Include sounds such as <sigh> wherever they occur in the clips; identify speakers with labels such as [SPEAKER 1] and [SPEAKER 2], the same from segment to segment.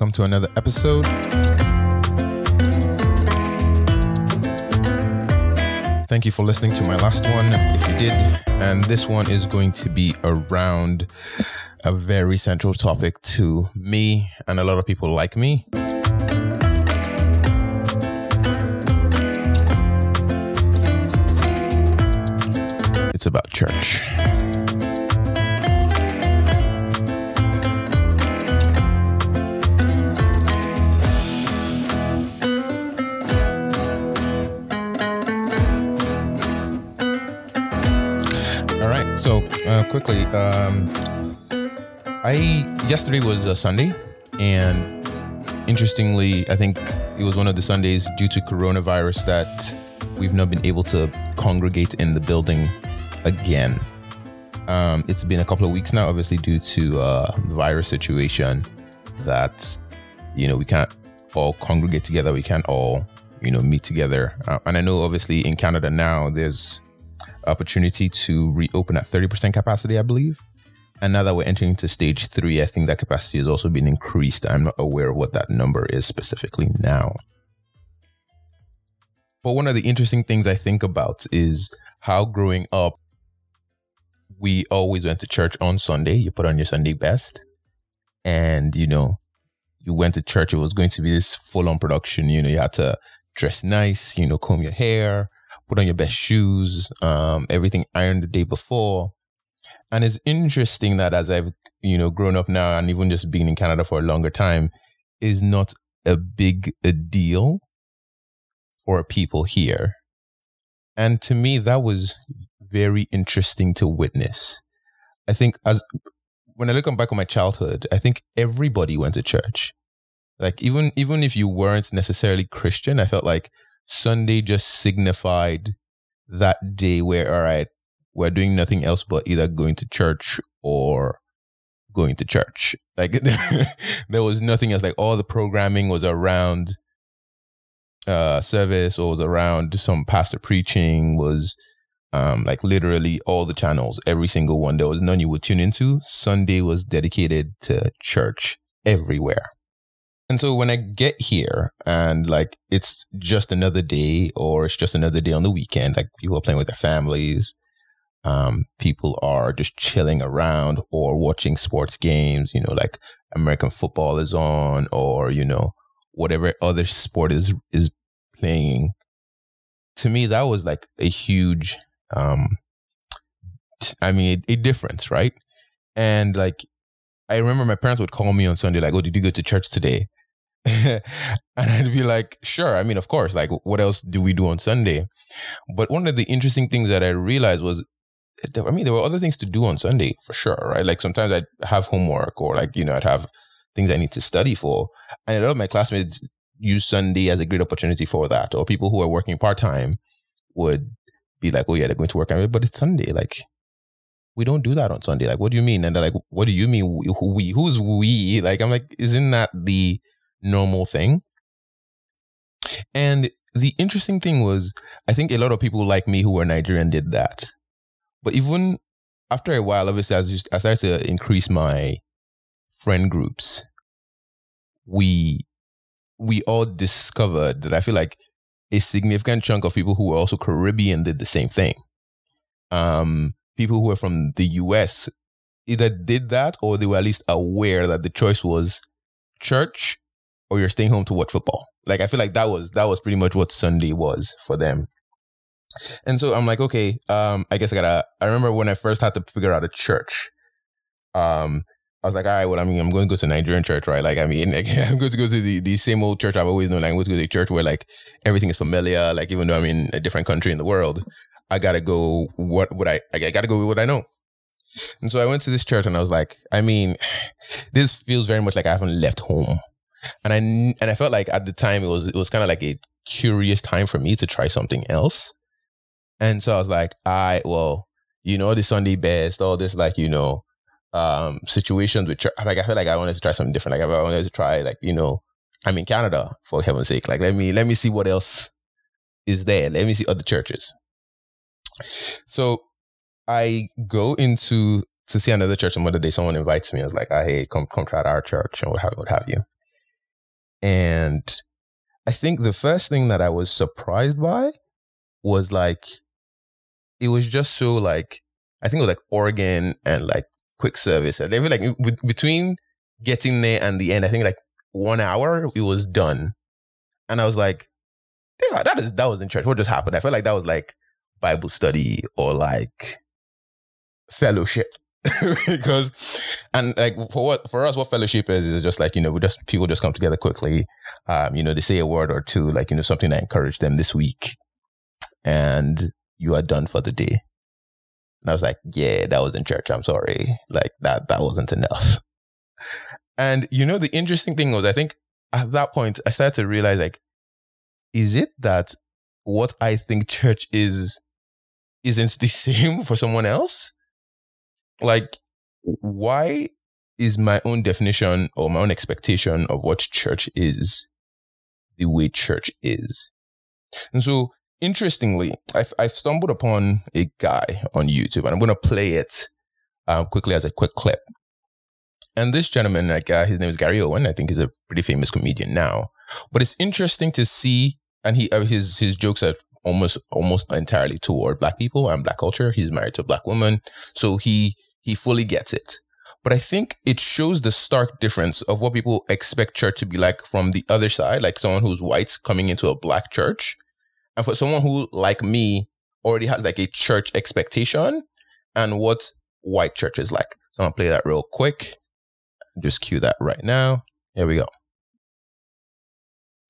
[SPEAKER 1] Welcome to another episode. Thank you for listening to my last one, if you did. And this one is going to be around a very central topic to me and a lot of people like me. It's about church. So uh, quickly, um, I yesterday was a Sunday, and interestingly, I think it was one of the Sundays due to coronavirus that we've not been able to congregate in the building again. Um, it's been a couple of weeks now, obviously due to uh, the virus situation, that you know we can't all congregate together. We can't all you know meet together. Uh, and I know obviously in Canada now there's opportunity to reopen at 30% capacity, I believe. And now that we're entering into stage three, I think that capacity has also been increased. I'm not aware of what that number is specifically now. But one of the interesting things I think about is how growing up, we always went to church on Sunday. You put on your Sunday best. And, you know, you went to church. It was going to be this full on production. You know, you had to dress nice, you know, comb your hair, put on your best shoes, um, everything ironed the day before. And it's interesting that as I've, you know, grown up now and even just being in Canada for a longer time is not a big a deal for people here. And to me, that was very interesting to witness. I think as when I look back on my childhood, I think everybody went to church. Like even even if you weren't necessarily Christian, I felt like Sunday just signified that day where, all right, we're doing nothing else but either going to church or going to church. Like <laughs> there was nothing else. Like all the programming was around uh service or was around some pastor preaching was um like literally all the channels, every single one. There was none you would tune into. Sunday was dedicated to church everywhere. And so when I get here and like it's just another day or it's just another day on the weekend, like people are playing with their families, um, people are just chilling around or watching sports games, you know, like American football is on or, you know, whatever other sport is is playing. To me, that was like a huge um I mean a, a difference, right? And like I remember my parents would call me on Sunday, like, Oh, did you go to church today? <laughs> and I'd be like, sure. I mean, of course, like, what else do we do on Sunday? But one of the interesting things that I realized was, I mean, there were other things to do on Sunday for sure, right? Like sometimes I'd have homework or like, you know, I'd have things I need to study for. And a lot of my classmates use Sunday as a great opportunity for that. Or people who are working part time would be like, oh, yeah, they're going to work. But it's Sunday. Like, we don't do that on Sunday. Like, what do you mean? And they're like, what do you mean? We, who's we? Like, I'm like, isn't that the normal thing. And the interesting thing was, I think a lot of people like me who were Nigerian did that. But even after a while, obviously, as I started to increase my friend groups, we we all discovered that I feel like a significant chunk of people who were also Caribbean did the same thing. Um, people who were from the US either did that or they were at least aware that the choice was church or you're staying home to watch football. Like I feel like that was that was pretty much what Sunday was for them. And so I'm like, okay, um, I guess I gotta. I remember when I first had to figure out a church. Um, I was like, all right, well, I mean, I'm going to go to Nigerian church, right? Like, I mean, <laughs> like, I'm going to go to the, the same old church I've always known. Like, I'm going to go to a church where like everything is familiar. Like, even though I'm in a different country in the world, I gotta go. What would I? I gotta go with what I know. And so I went to this church, and I was like, I mean, <sighs> this feels very much like I haven't left home and I and I felt like at the time it was it was kind of like a curious time for me to try something else. And so I was like, I well, you know, the Sunday best, all this like you know, um, situations with church. Like I felt like I wanted to try something different. Like I wanted to try like you know, I'm in Canada for heaven's sake. Like let me let me see what else is there. Let me see other churches. So I go into to see another church and one day someone invites me. I was like, hey, come come try out our church and what have what have you. And I think the first thing that I was surprised by was like, it was just so like, I think it was like organ and like quick service. And they were like, between getting there and the end, I think like one hour, it was done. And I was like, this, that is that was in church. What just happened? I felt like that was like Bible study or like fellowship. <laughs> because and like for what for us what fellowship is is just like you know we just people just come together quickly. Um you know they say a word or two like you know something that encouraged them this week. And you are done for the day. And i was like yeah that was in church. I'm sorry. Like that that wasn't enough. <laughs> And you know the interesting thing was i think at that point i started to realize like is it that what i think church is isn't the <laughs> same for someone else like why is my own definition or my own expectation of what church is the way church is? And so interestingly i've, I've stumbled upon a guy on youtube and i'm going to play it um, quickly as a quick clip. And this gentleman like uh, his name is gary owen. I think he's a pretty famous comedian now. But it's interesting to see and he uh, his his jokes are almost almost entirely toward black people and black culture. He's married to a black woman. So he he fully gets it. But I think it shows the stark difference of what people expect church to be like from the other side, like someone who's white coming into a black church. And for someone who, like me, already has like a church expectation and what white church is like. So I'm gonna play that real quick. Just cue that right now. Here we go.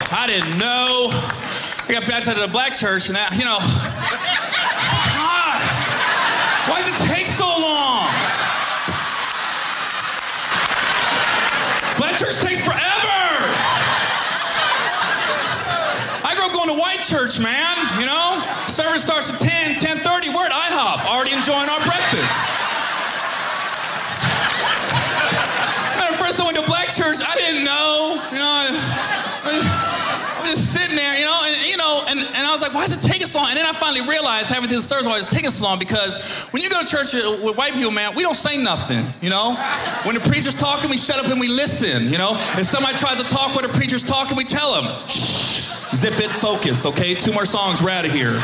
[SPEAKER 2] I didn't know. I got baptized at a black church, and that, you know, <laughs> God, why does it take so long? Black church takes forever. I grew up going to white church, man, you know? Service starts at 10, 10.30. We're at IHOP, already enjoying our breakfast. Man, first I went to black church, I didn't know, you know, there, you know, and you know, and, and I was like, why does it take so long? And then I finally realized having this service why it's taking so long because when you go to church with white people, man, we don't say nothing, you know? When the preacher's talking, we shut up and we listen, you know? If somebody tries to talk while the preacher's talking, we tell them, shh, zip it, focus, okay? Two more songs, we're out of here.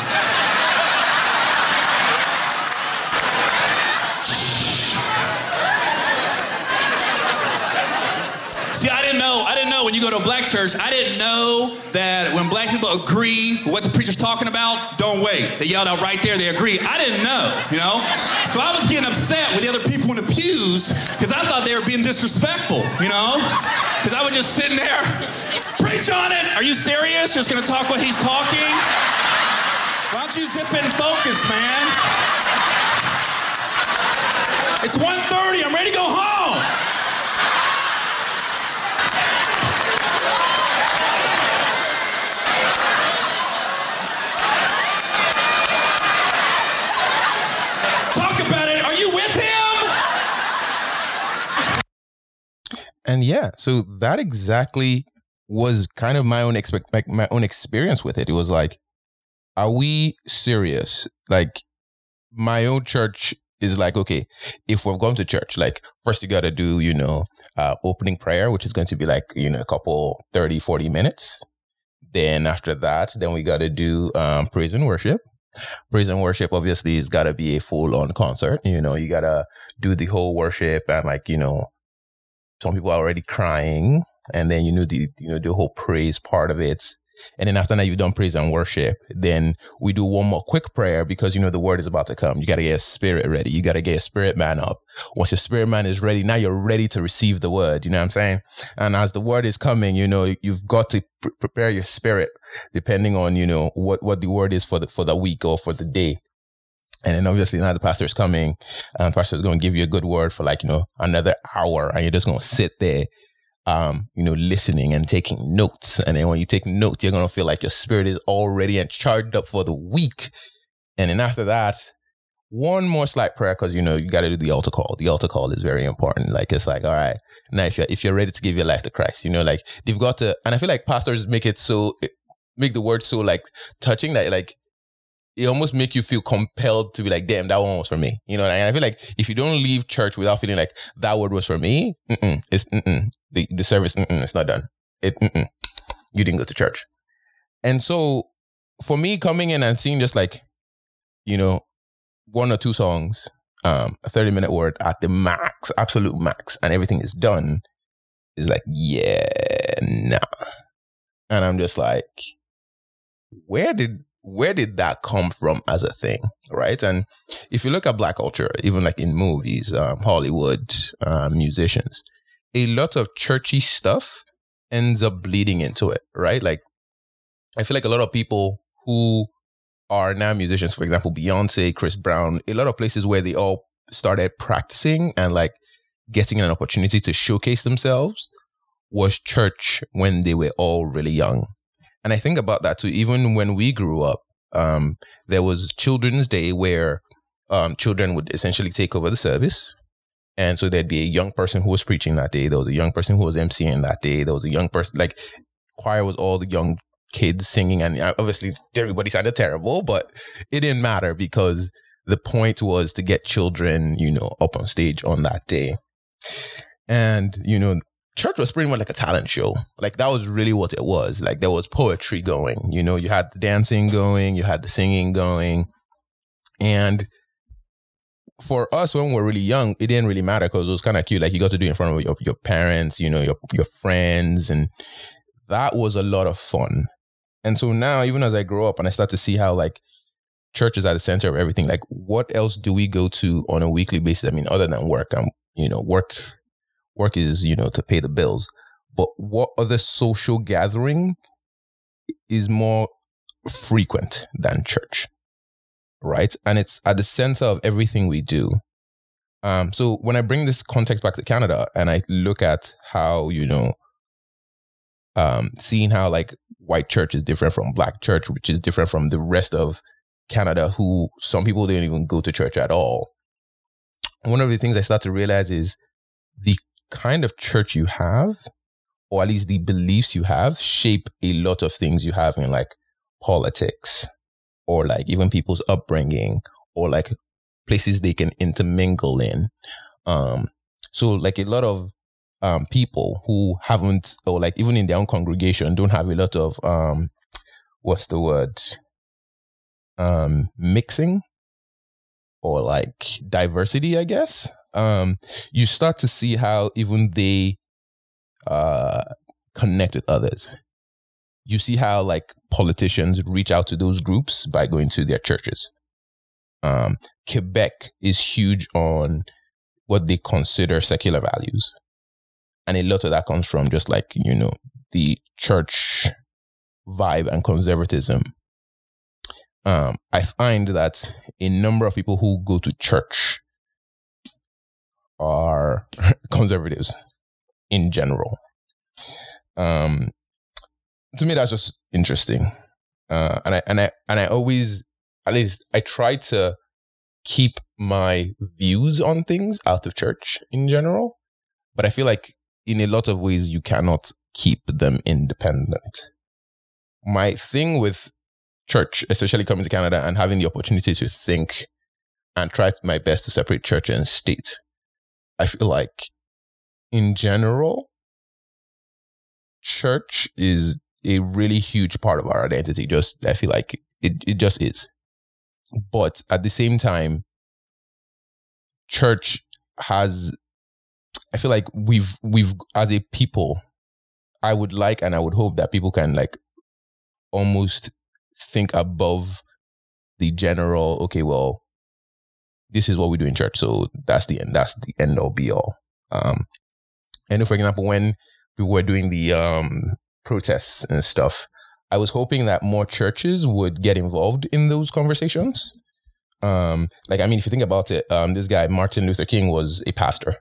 [SPEAKER 2] When you go to a black church. I didn't know that when black people agree what the preacher's talking about, don't wait. They yelled out right there. They agree. I didn't know. You know. So I was getting upset with the other people in the pews because I thought they were being disrespectful. You know. Because I was just sitting there, preach on it. Are you serious? You're just gonna talk what he's talking? Why don't you zip in focus, man? It's 1.30. I'm ready to go home. Talk about it. Are you with him?
[SPEAKER 1] And yeah, so that exactly was kind of my own expect like my own experience with it. It was like, are we serious? Like my own church is like, okay, if we've gone to church, like first you gotta do, you know, uh, opening prayer, which is going to be like, you know, a couple 30, 40 minutes. Then after that, then we gotta do um, praise and worship. Praise and worship obviously has gotta be a full on concert. You know, you gotta do the whole worship and like, you know, some people are already crying and then you know the you know the whole praise part of it. And then after that you've done praise and worship. Then we do one more quick prayer because you know the word is about to come. You got to get a spirit ready. You got to get a spirit man up. Once your spirit man is ready now you're ready to receive the word. You know what i'm saying? And as the word is coming you know you've got to pr- prepare your spirit depending on you know what what the word is for the for the week or for the day and then obviously now the pastor is coming and pastor is going to give you a good word for like, you know, another hour and you're just going to sit there, um, you know, listening and taking notes. And then when you take notes, you're going to feel like your spirit is already and charged up for the week. And then after that, one more slight prayer because you know you got to do the altar call. The altar call is very important. Like it's like, all right, now if you're if you're ready to give your life to Christ, you know, like they've got to. And I feel like pastors make it so make the word so like touching that like it almost make you feel compelled to be like, damn, that one was for me. You know, and I feel like if you don't leave church without feeling like that word was for me, mm-mm, it's mm-mm, the the service, mm-mm, it's not done. it you didn't go to church. And so for me coming in and seeing just like, you know, one or two songs, um, a 30 minute word at the max, absolute max, and everything is done, is like, yeah, nah. And I'm just like, where did where did that come from as a thing, right? And if you look at black culture, even like in movies, um, Hollywood, um, musicians, a lot of churchy stuff ends up bleeding into it, right? Like, I feel like a lot of people who are now musicians, for example, Beyonce, Chris Brown, a lot of places where they all started practicing and like getting an opportunity to showcase themselves was church when they were all really young. And I think about that too. Even when we grew up, um, there was Children's Day where um, children would essentially take over the service. And so there'd be a young person who was preaching that day. There was a young person who was emceeing that day. There was a young person, like choir was all the young kids singing. And uh, obviously everybody sounded terrible, but it didn't matter because the point was to get children, you know, up on stage on that day. And, you know, church was pretty much like a talent show. Like that was really what it was. Like there was poetry going. You know, you had the dancing going, you had the singing going. And for us when we were really young, it didn't really matter because it was kind of cute. Like you got to do it in front of your, your parents, you know, your your friends, and that was a lot of fun. And so now, even as I grow up and I start to see how like church is at the center of everything, like what else do we go to on a weekly basis? I mean, other than work, I'm you know, work work is you know to pay the bills. But what other social gathering is more frequent than church right? And it's at the center of everything we do. Um so when i bring this context back to canada and i look at how you know um seeing how like white church is different from black church which is different from the rest of canada who some people didn't even go to church at all one of the things i start to realize is the kind of church you have, or at least the beliefs you have, shape a lot of things you have in like politics, or like even people's upbringing, or like places they can intermingle in. Um, so like a lot of um people who haven't, or like even in their own congregation, don't have a lot of um, what's the word? Um, mixing or like diversity, I guess um, you start to see how even they uh, connect with others. You see how like politicians reach out to those groups by going to their churches. Um, Quebec is huge on what they consider secular values. And a lot of that comes from just like, you know, the church vibe and conservatism. Um, I find that a number of people who go to church are <laughs> conservatives in general. Um, to me, that's just interesting. Uh, and I and I and I always, at least, I try to keep my views on things out of church in general. But I feel like in a lot of ways, you cannot keep them independent. My thing with church, especially coming to Canada and having the opportunity to think and try my best to separate church and state, I feel like in general, church is a really huge part of our identity. Just I feel like it, it just is. But at the same time, church has I feel like we've we've as a people, I would like and I would hope that people can like almost think above the general, okay, well, this is what we do in church. So that's the end. That's the end all be all. Um, and for example, when we were doing the um, protests and stuff, I was hoping that more churches would get involved in those conversations. Um, like, I mean, if you think about it, um, this guy, Martin Luther King, was a pastor,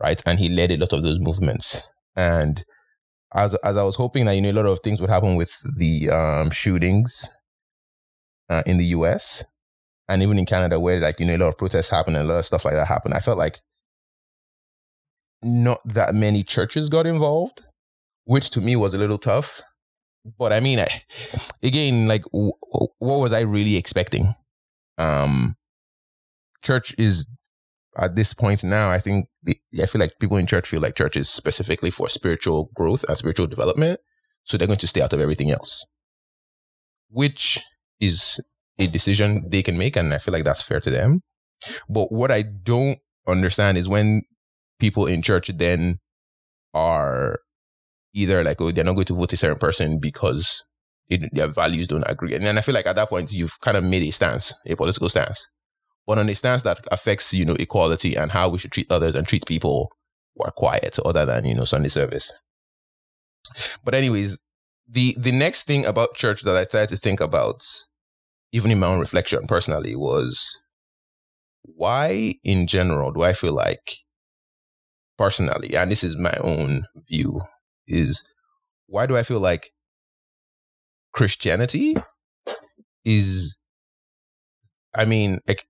[SPEAKER 1] right? And he led a lot of those movements. And as, as I was hoping that, you know, a lot of things would happen with the um, shootings uh, in the US, and even in Canada, where like you know a lot of protests happen and a lot of stuff like that happened, I felt like not that many churches got involved, which to me was a little tough. But I mean, I, <sighs> again, like, w- what was I really expecting? Um, church is at this point now, I think the, I feel like people in church feel like church is specifically for spiritual growth and spiritual development. So they're going to stay out of everything else, which is a decision they can make. And I feel like that's fair to them. But what I don't understand is when people in church then are either like, oh, they're not going to vote a certain person because it, their values don't agree. And then I feel like at that point, you've kind of made a stance, a political stance, but on a stance that affects, you know, equality and how we should treat others and treat people who are quiet other than, you know, Sunday service. But anyways, the, the next thing about church that I started to think about, even in my own reflection personally, was why in general do I feel like personally, and this is my own view, is why do I feel like Christianity is, I mean, like,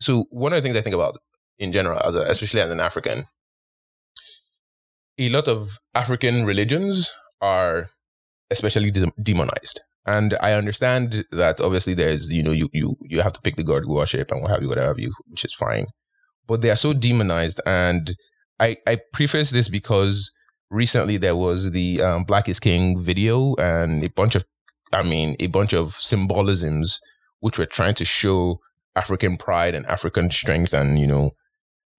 [SPEAKER 1] so one of the things I think about in general, as a, especially as an African, a lot of African religions are especially demonized. And I understand that obviously there's, you know, you, you, you have to pick the God worship and what have you, whatever you, which is fine. But they are so demonized. And I, I preface this because recently there was the um, Black is King video and a bunch of, I mean, a bunch of symbolisms which were trying to show African pride and African strength and, you know,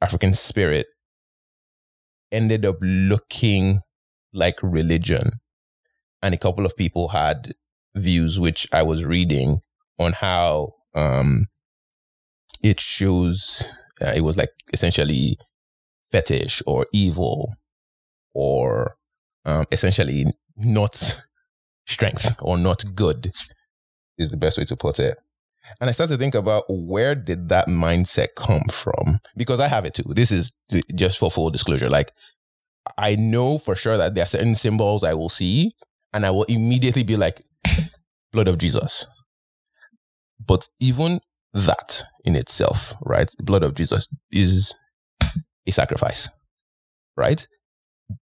[SPEAKER 1] African spirit ended up looking like religion. And a couple of people had views which I was reading on how um, it shows uh, it was like essentially fetish or evil or um, essentially not strength or not good is the best way to put it. And I started to think about where did that mindset come from? Because I have it too. This is just for full disclosure. Like, I know for sure that there are certain symbols I will see and I will immediately be like, blood of Jesus. But even that in itself, right? The blood of Jesus is a sacrifice, right?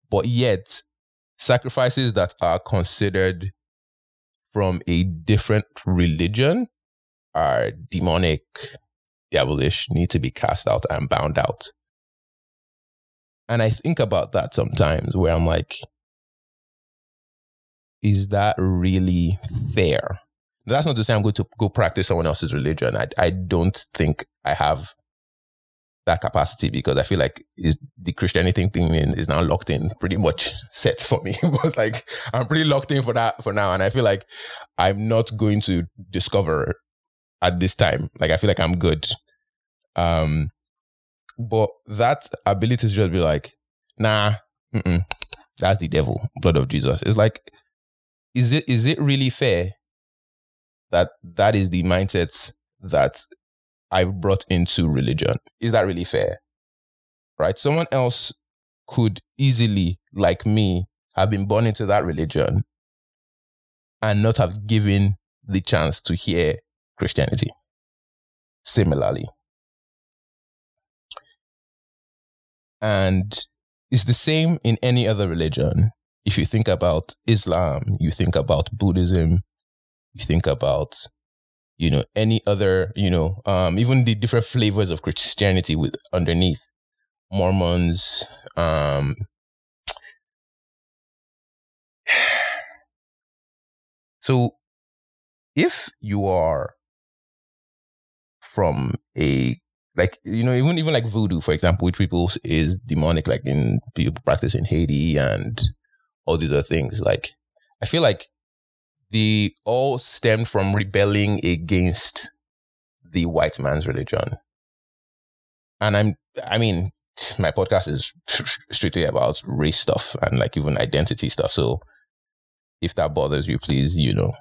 [SPEAKER 1] But yet, sacrifices that are considered from a different religion are demonic, devilish, need to be cast out and bound out. And I think about that sometimes where I'm like, is that really fair? That's not to say I'm going to go practice someone else's religion. I, I don't think I have that capacity because I feel like is the Christianity thing is now locked in pretty much <laughs> set for me. <laughs> but like I'm pretty locked in for that for now. And I feel like I'm not going to discover at this time. Like I feel like I'm good. Um but that ability to just be like, nah, that's the devil, blood of Jesus. It's like is it is it really fair that that is the mindset that I've brought into religion? Is that really fair? Right? Someone else could easily, like me, have been born into that religion and not have given the chance to hear Christianity. Similarly. And it's the same in any other religion if you think about Islam, you think about Buddhism, you think about, you know, any other, you know, um, even the different flavors of Christianity with underneath. Mormons, um, <sighs> so if you are from a like you know even even like voodoo for example which people is demonic like in people practice in haiti and all these other things. Like, I feel like they all stemmed from rebelling against the white man's religion. And I'm, I mean, <sniffs> my podcast is <sniffs> strictly about race stuff and like even identity stuff. So if that bothers you, please, you know,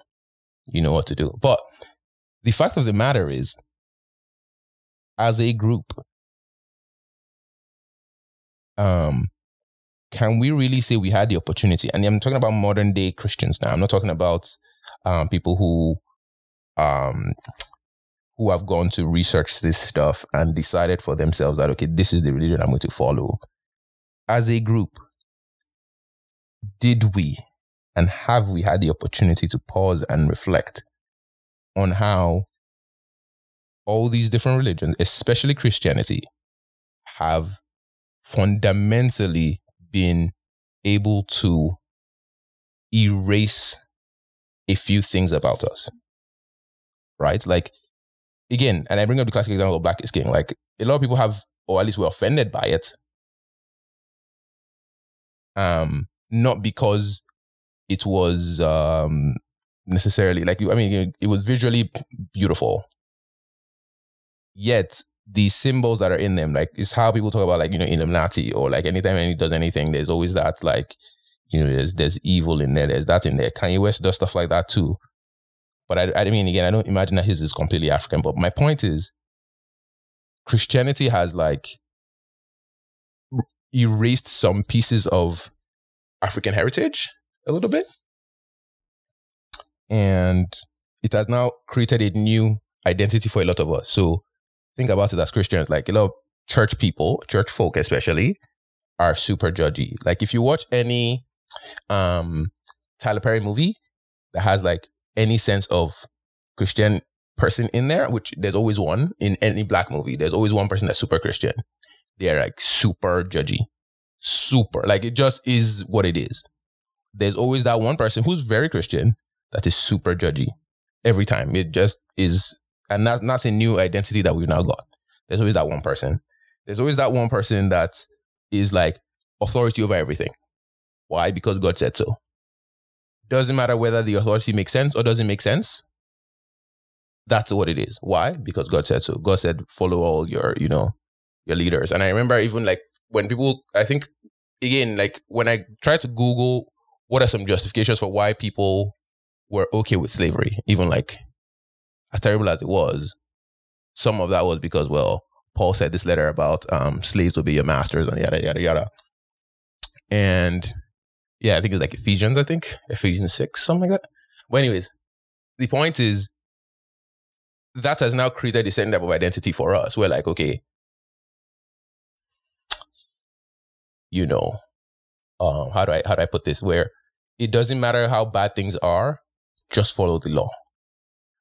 [SPEAKER 1] you know what to do. But the fact of the matter is, as a group, um, can we really say we had the opportunity? And I'm talking about modern day Christians now. I'm not talking about um, people who um, who have gone to research this stuff and decided for themselves that okay, this is the religion I'm going to follow. As a group, did we and have we had the opportunity to pause and reflect on how all these different religions, especially Christianity, have fundamentally been able to erase a few things about us. Right? Like, again, and I bring up the classic example of Black is King. Like, a lot of people have, or at least were offended by it. Um, not because it was um necessarily like I mean, it was visually beautiful. Yet the symbols that are in them, like, it's how people talk about like you know Illuminati or like anytime any does anything, there's always that like you know there's there's evil in there, there's that in there. Kanye West does stuff like that too. But I, I mean, again, I don't imagine that his is completely African. But my point is, Christianity has like erased some pieces of African heritage a little bit. And it has now created a new identity for a lot of us. So think about it as Christians, like a lot of church people, church folk especially, are super judgy. Like if you watch any um Tyler Perry movie that has like any sense of Christian person in there, which there's always one in any black movie, there's always one person that's super Christian. They're like super judgy. Super. Like it just is what it is. There's always that one person who's very Christian that is super judgy every time. It just is, and that, that's a new identity that we've now got. There's always that one person. There's always that one person that is like authority over everything. Why? Because God said so. Doesn't matter whether the authority makes sense or doesn't make sense. That's what it is. Why? Because God said so. God said, follow all your, you know, your leaders. And I remember even like when people, I think, again, like when I tried to Google what are some justifications for why people were okay with slavery, even like as terrible as it was, some of that was because, well, Paul said this letter about um, slaves will be your masters and yada, yada, yada. And yeah, I think it's like Ephesians, I think, Ephesians 6, something like that. But, anyways, the point is that has now created a certain type of identity for us. We're like, okay, you know, um, how do I how do I put this? Where it doesn't matter how bad things are, just follow the law.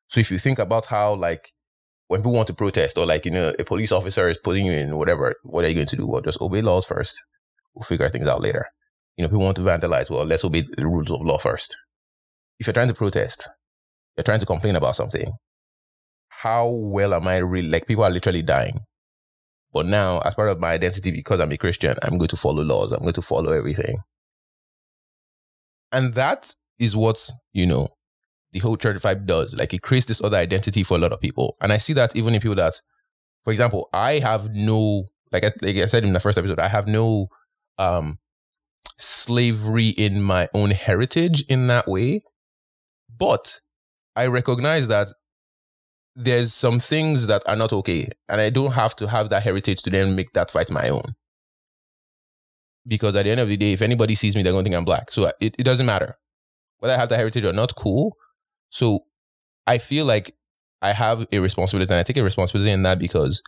[SPEAKER 1] So if you think about how like when people want to protest or like you know a police officer is putting you in whatever, what are you going to do? Well, just obey laws first. We'll figure things out later. You know, people want to vandalize. Well, let's obey the rules of law first. If you're trying to protest, you're trying to complain about something. How well am I really like? People are literally dying. But now, as part of my identity, because I'm a Christian, I'm going to follow laws. I'm going to follow everything. And that is what, you know, the whole church vibe does. Like it creates this other identity for a lot of people. And I see that even in people that, for example, I have no, like I, like I said in the first episode, I have no um slavery in my own heritage in that way. But I recognize that there's some things that are not okay. And I don't have to have that heritage to then make that fight my own because at the end of the day, if anybody sees me, they're going to think I'm black. So it, it doesn't matter whether I have that heritage or not. Cool. So I feel like I have a responsibility, and I take a responsibility in that because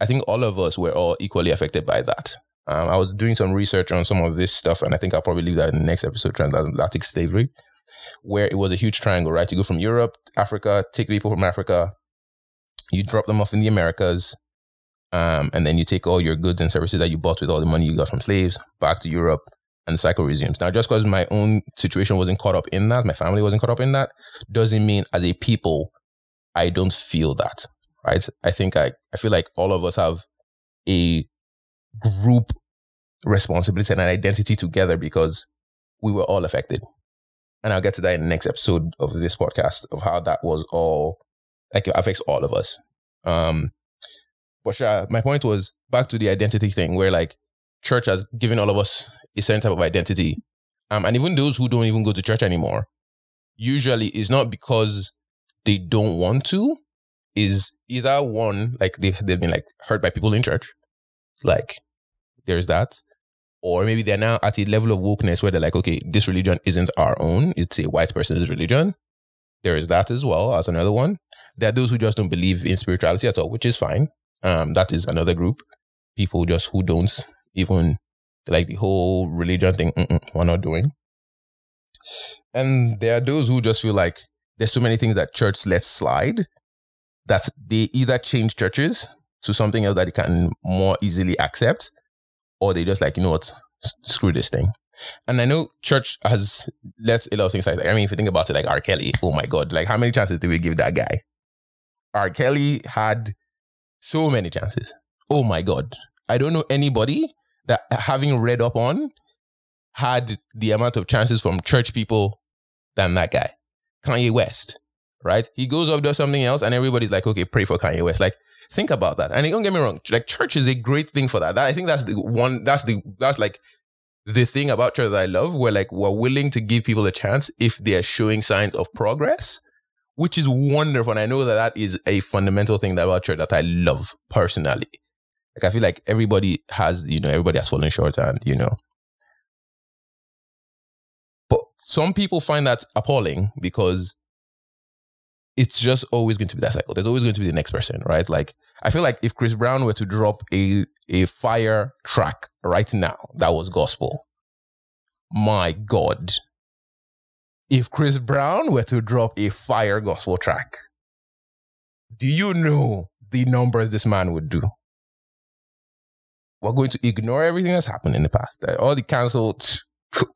[SPEAKER 1] I think all of us were all equally affected by that. Um, I was doing some research on some of this stuff, and I think I'll probably leave that in the next episode, transatlantic slavery, where it was a huge triangle, right? You go from Europe, Africa, take people from Africa, you drop them off in the Americas, um, and then you take all your goods and services that you bought with all the money you got from slaves back to Europe, and the cycle resumes. Now, just because my own situation wasn't caught up in that, my family wasn't caught up in that, doesn't mean as a people, I don't feel that, right? I think I, I feel like all of us have a group responsibility and an identity together because we were all affected. And I'll get to that in the next episode of this podcast of how that was all, like affects all of us. Um, but sure, my point was back to the identity thing where like church has given all of us a certain type of identity. Um, and even those who don't even go to church anymore, usually it's not because they don't want to, is either one, like they, they've been like hurt by people in church. Like there's that. Or maybe they're now at a level of wokeness where they're like, okay, this religion isn't our own. It's a white person's religion. There is that as well as another one. There are those who just don't believe in spirituality at all, which is fine. Um, that is another group. People just who don't even like the whole religion thing. we're not doing. And there are those who just feel like there's so many things that church lets slide that they either change churches to something else that they can more easily accept, or they just like, you know what, screw this thing. And I know church has less a lot of things like that. I mean, if you think about it, like R. Kelly, oh my God, like how many chances did we give that guy? R. Kelly had so many chances. Oh my God. I don't know anybody that having read up on had the amount of chances from church people than that guy. Kanye West, right? He goes off, does something else, and everybody's like, okay, pray for Kanye West. Like, think about that. And don't get me wrong, like church is a great thing for that. that I think that's the one, that's the, that's like the thing about church that I love, where like we're willing to give people a chance if they are showing signs of progress, which is wonderful. And I know that that is a fundamental thing about church that I love personally. Like I feel like everybody has, you know, everybody has fallen short, and you know, but some people find that appalling because it's just always going to be that cycle. There's always going to be the next person, right? Like I feel like if Chris Brown were to drop a a fire track right now, that was gospel. My God. If Chris Brown were to drop a fire gospel track, do you know the numbers this man would do? We're going to ignore everything that's happened in the past. All the canceled,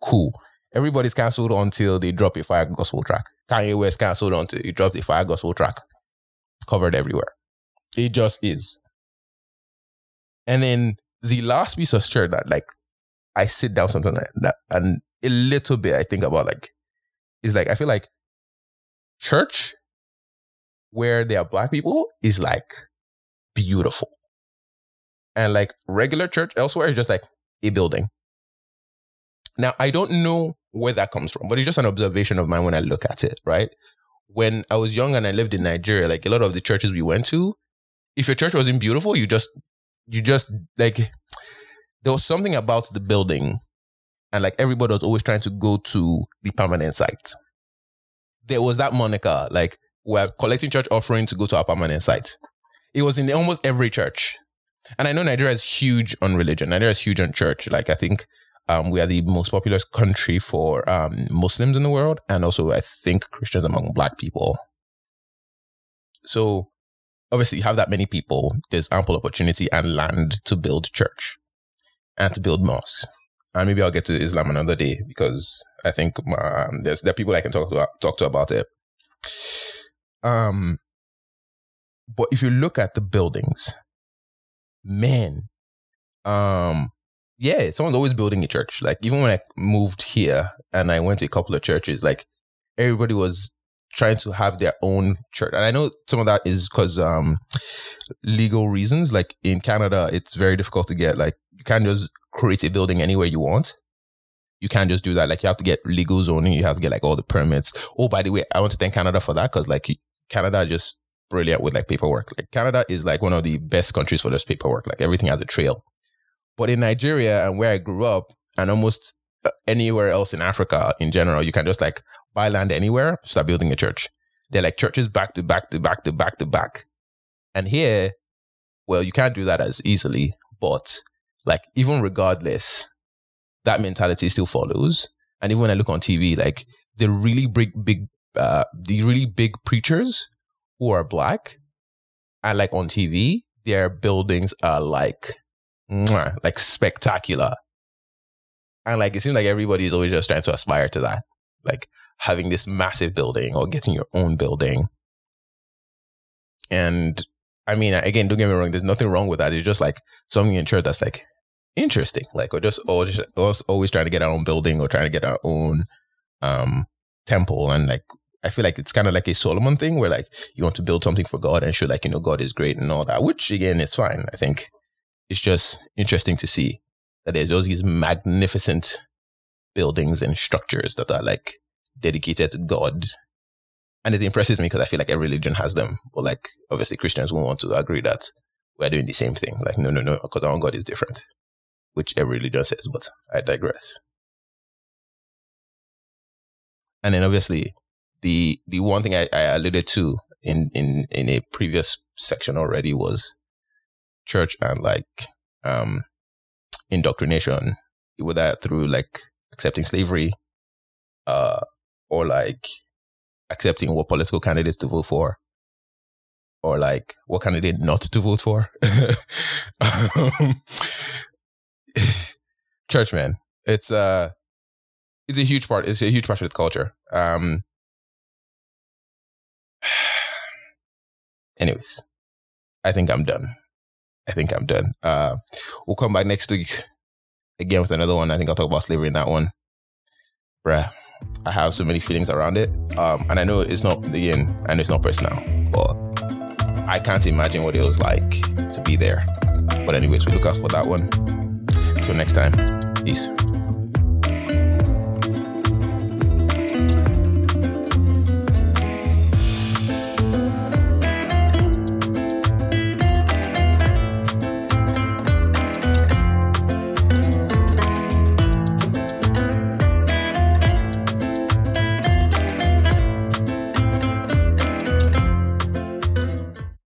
[SPEAKER 1] cool. Everybody's cancelled until they drop a fire gospel track. Kanye West cancelled until he dropped a fire gospel track. Covered everywhere. It just is. And then the last piece of shirt that like I sit down sometimes like that and a little bit I think about like is like I feel like church where there are black people is like beautiful. And like regular church elsewhere is just like a building. Now I don't know where that comes from, but it's just an observation of mine when I look at it, right? When I was young and I lived in Nigeria, like a lot of the churches we went to, if your church wasn't beautiful, you just, you just like, there was something about the building and like everybody was always trying to go to the permanent site. There was that moniker, like, we're collecting church offering to go to our permanent site. It was in almost every church. And I know Nigeria is huge on religion. Nigeria is huge on church. Like, I think um, we are the most populous country for um, Muslims in the world, and also I think Christians among Black people. So obviously, you have that many people. There's ample opportunity and land to build church and to build mosques. And maybe I'll get to Islam another day because I think um, there's there are people I can talk to talk to about it. Um, but if you look at the buildings, man, um, yeah, someone's always building a church. Like even when I moved here and I went to a couple of churches, like everybody was trying to have their own church. And I know some of that is because um legal reasons. Like in Canada, it's very difficult to get like you can't just create a building anywhere you want. You can't just do that. Like you have to get legal zoning. You have to get like all the permits. Oh, by the way, I want to thank Canada for that because like Canada just brilliant with like paperwork. Like Canada is like one of the best countries for this paperwork. Like everything has a trail. But in Nigeria and where I grew up, and almost anywhere else in Africa in general, you can just like buy land anywhere, start building a church. They're like churches back to back to back to back to back. And here, well, you can't do that as easily, but like even regardless, that mentality still follows. And even when I look on TV, like the really big, big, uh, the really big preachers who are black, and like on TV, their buildings are like mwah, like spectacular. And like it seems like everybody is always just trying to aspire to that. Like having this massive building or getting your own building. And I mean, again, don't get me wrong, there's nothing wrong with that. It's just like something in church that's like interesting. Like we're just always, always trying to get our own building or trying to get our own um temple. And like I feel like it's kind of like a Solomon thing where like you want to build something for God and show like, you know, God is great and all that, which again is fine. I think it's just interesting to see that there's all these magnificent buildings and structures that are like dedicated to God. And it impresses me because I feel like every religion has them. But like, obviously, Christians won't want to agree that we're doing the same thing. Like, no, no, no, because our God is different, which every religion says, but I digress. And then obviously, the the one thing I, I alluded to in, in, in a previous section already was church and like um indoctrination, whether through like accepting slavery, uh, or like accepting what political candidates to vote for. or like what candidate not to vote for. <laughs> um, <laughs> church, man, it's uh, it's a huge part. It's a huge part of the culture. Um, <sighs> anyways, I think I'm done. I think I'm done. Uh, we'll come back next week again with another one. I think I'll talk about slavery in that one. Bruh, I have so many feelings around it. Um, and I know it's not again, I know it's not personal, but I can't imagine what it was like to be there. But anyways, we look out for that one. Till next time. Peace.